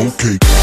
Okay.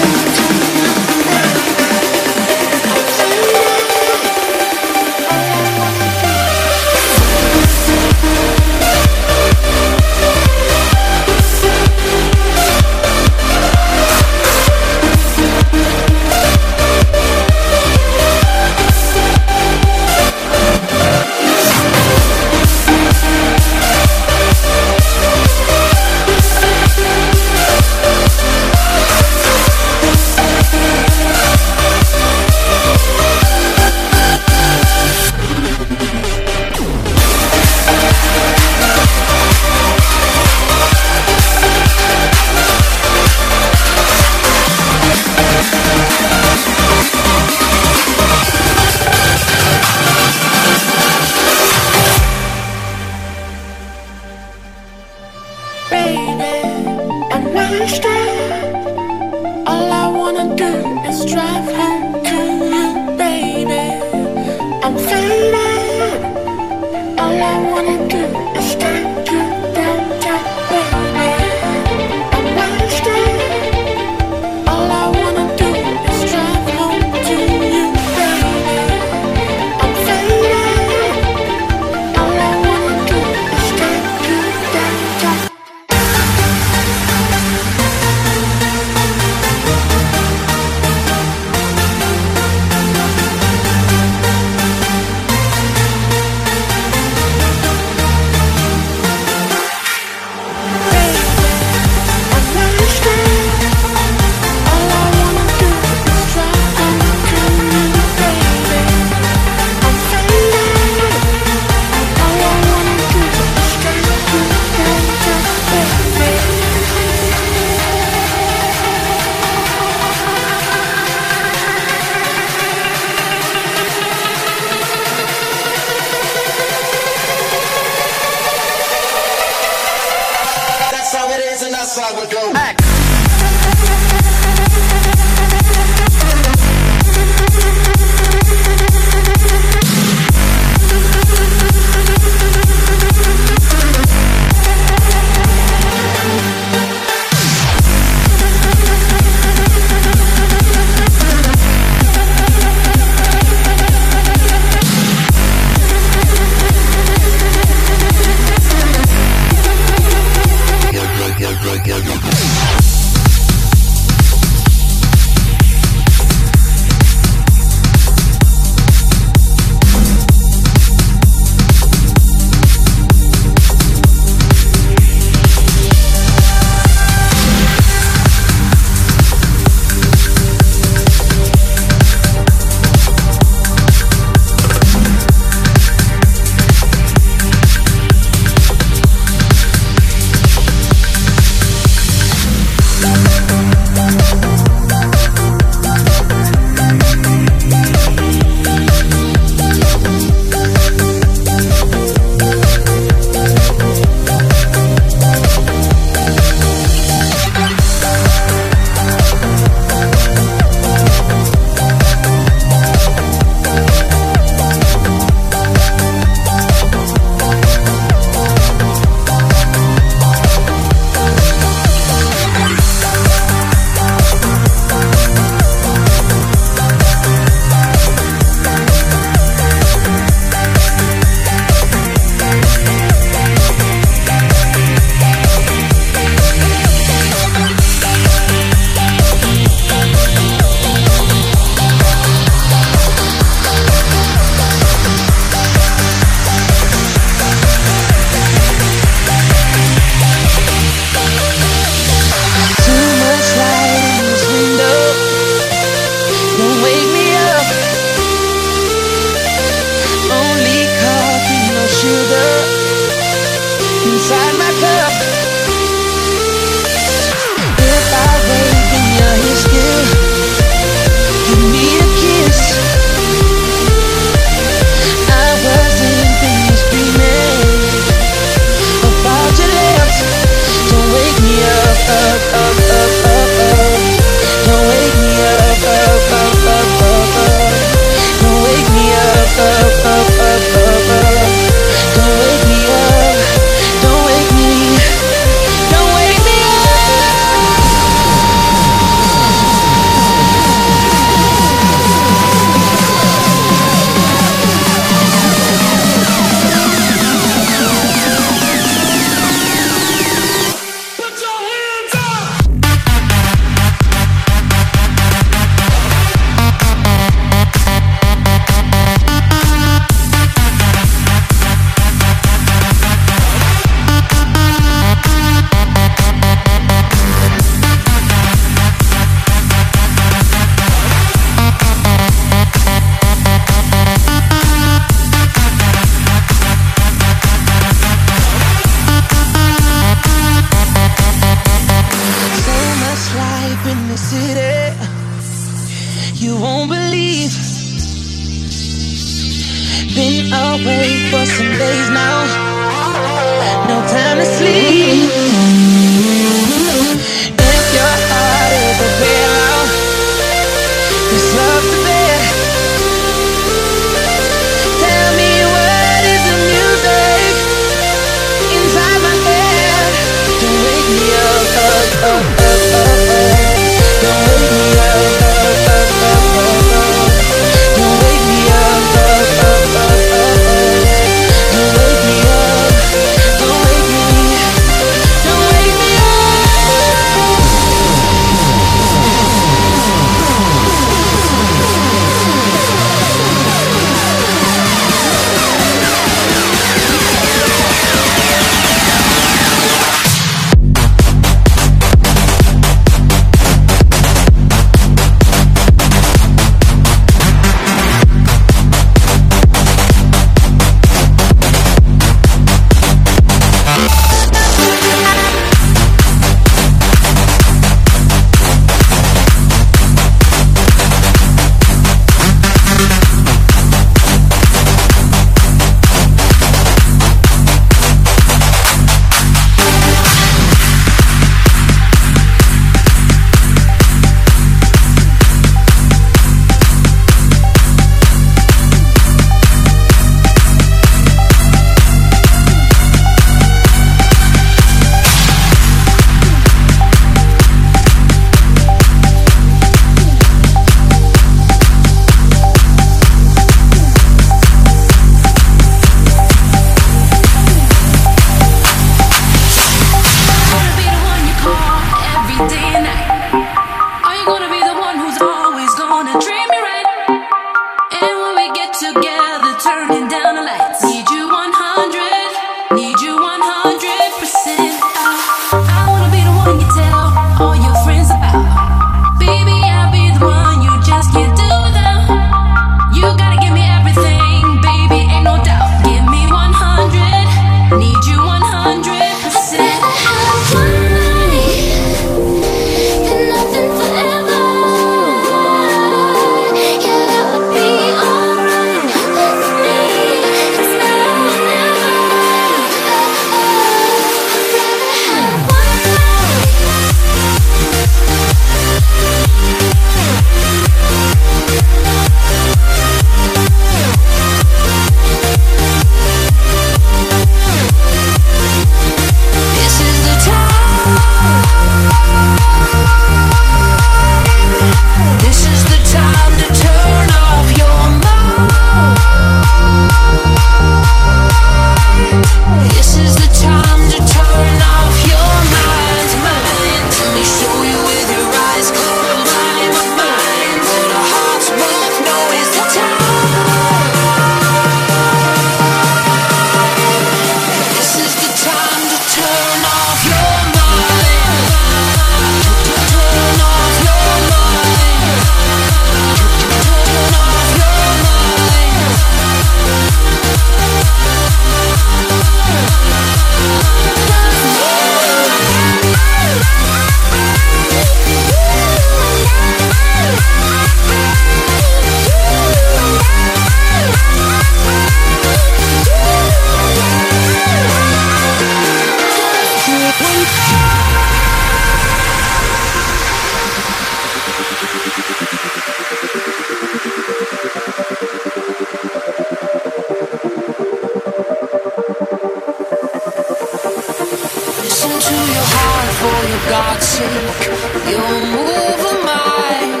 Listen to your heart for your God's sake. You'll move a mile.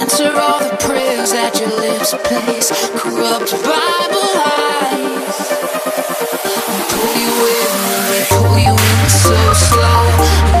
Answer all the prayers that your lips place. Corrupt Bible lies. Pull you in, pull you in so slow.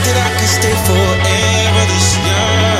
That I could stay forever this young,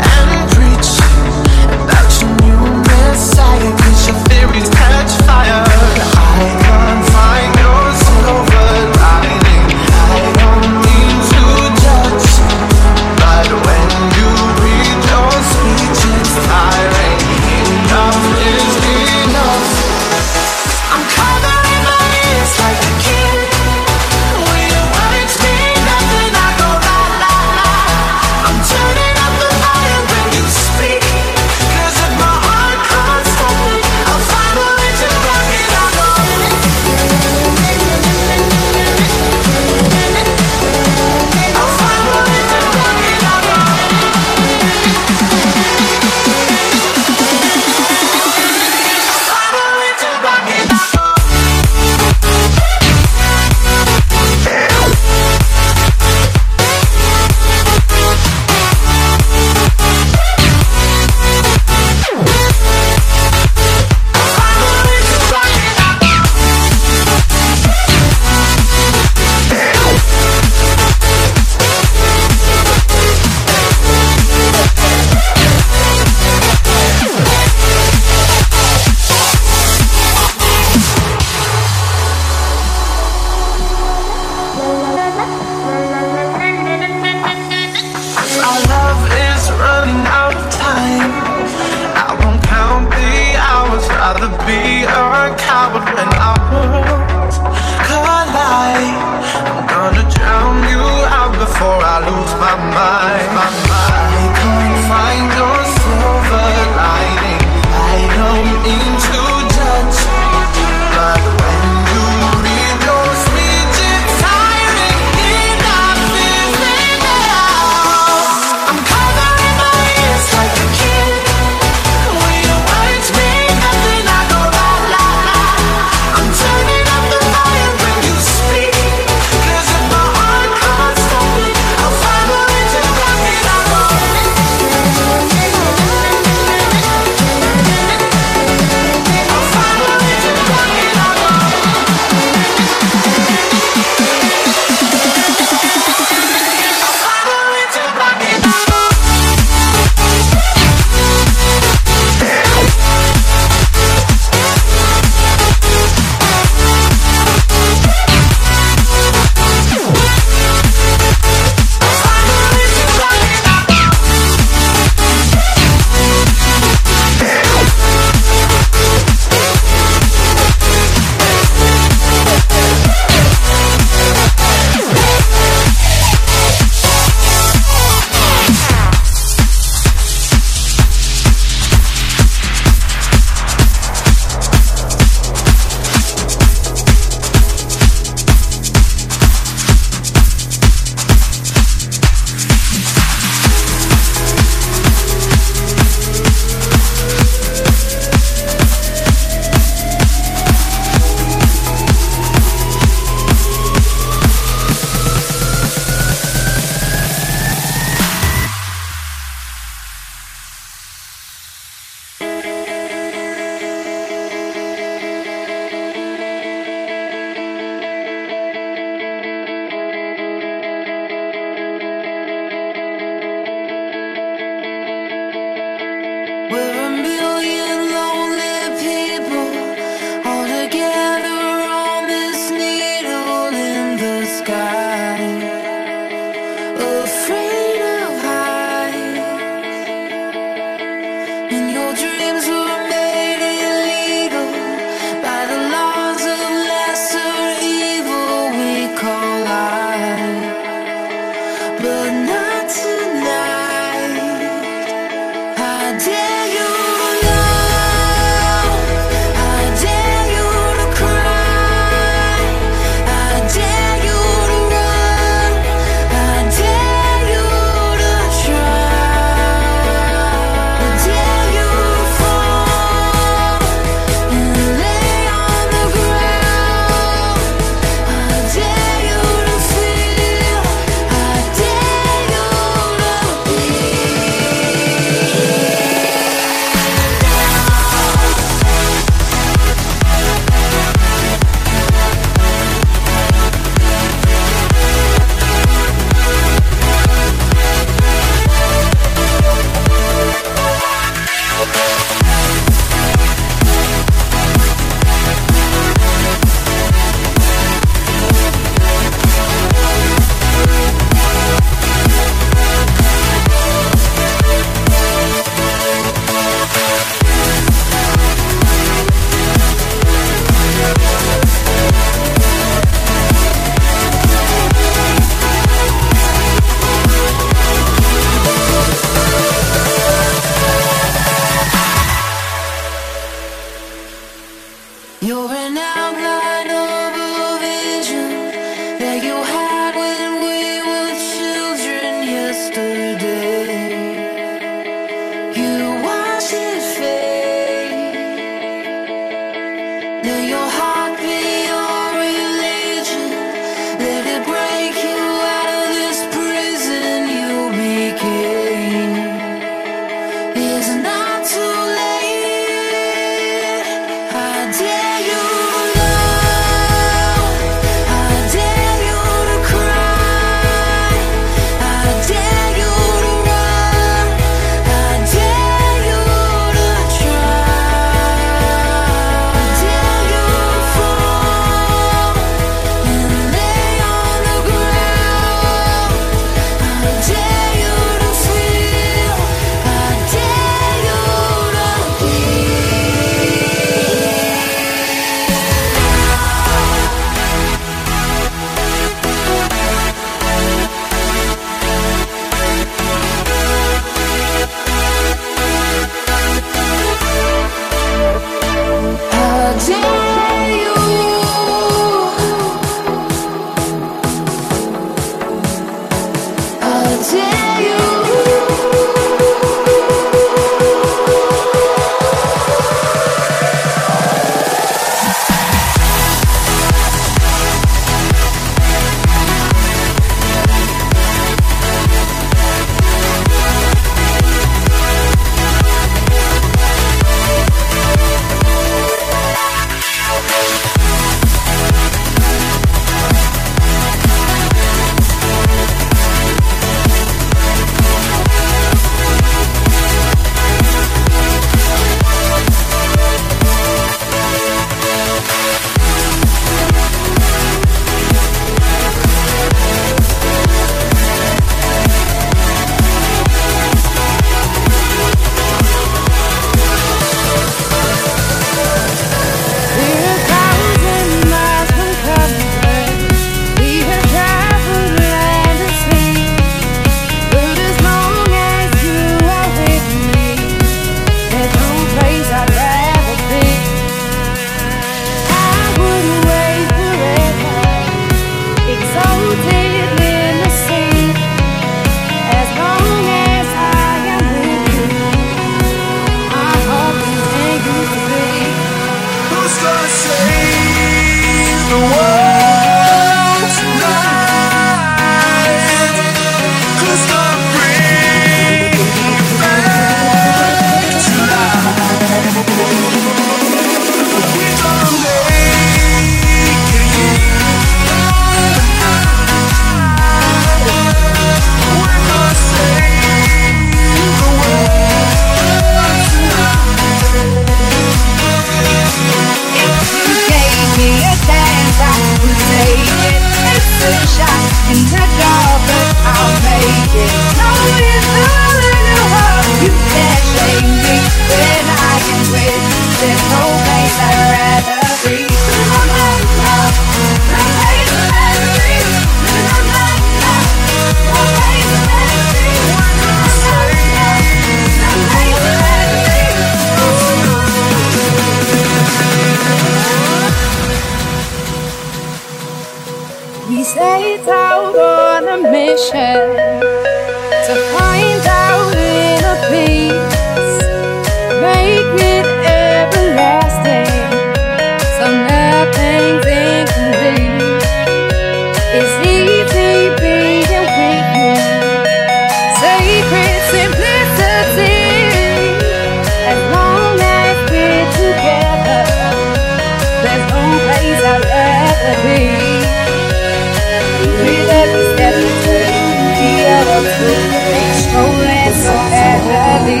It's rolling so heavily.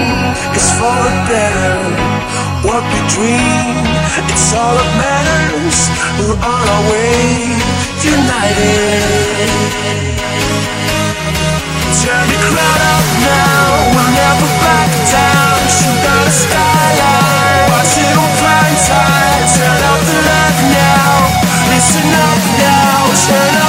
It's for the better. What we dream, it's all that matters. We're on our way, united. Turn the crowd up now. We'll never back down. Shoot down the skyline. Watch it on prime time. Turn off the light now. Listen up now. Turn up.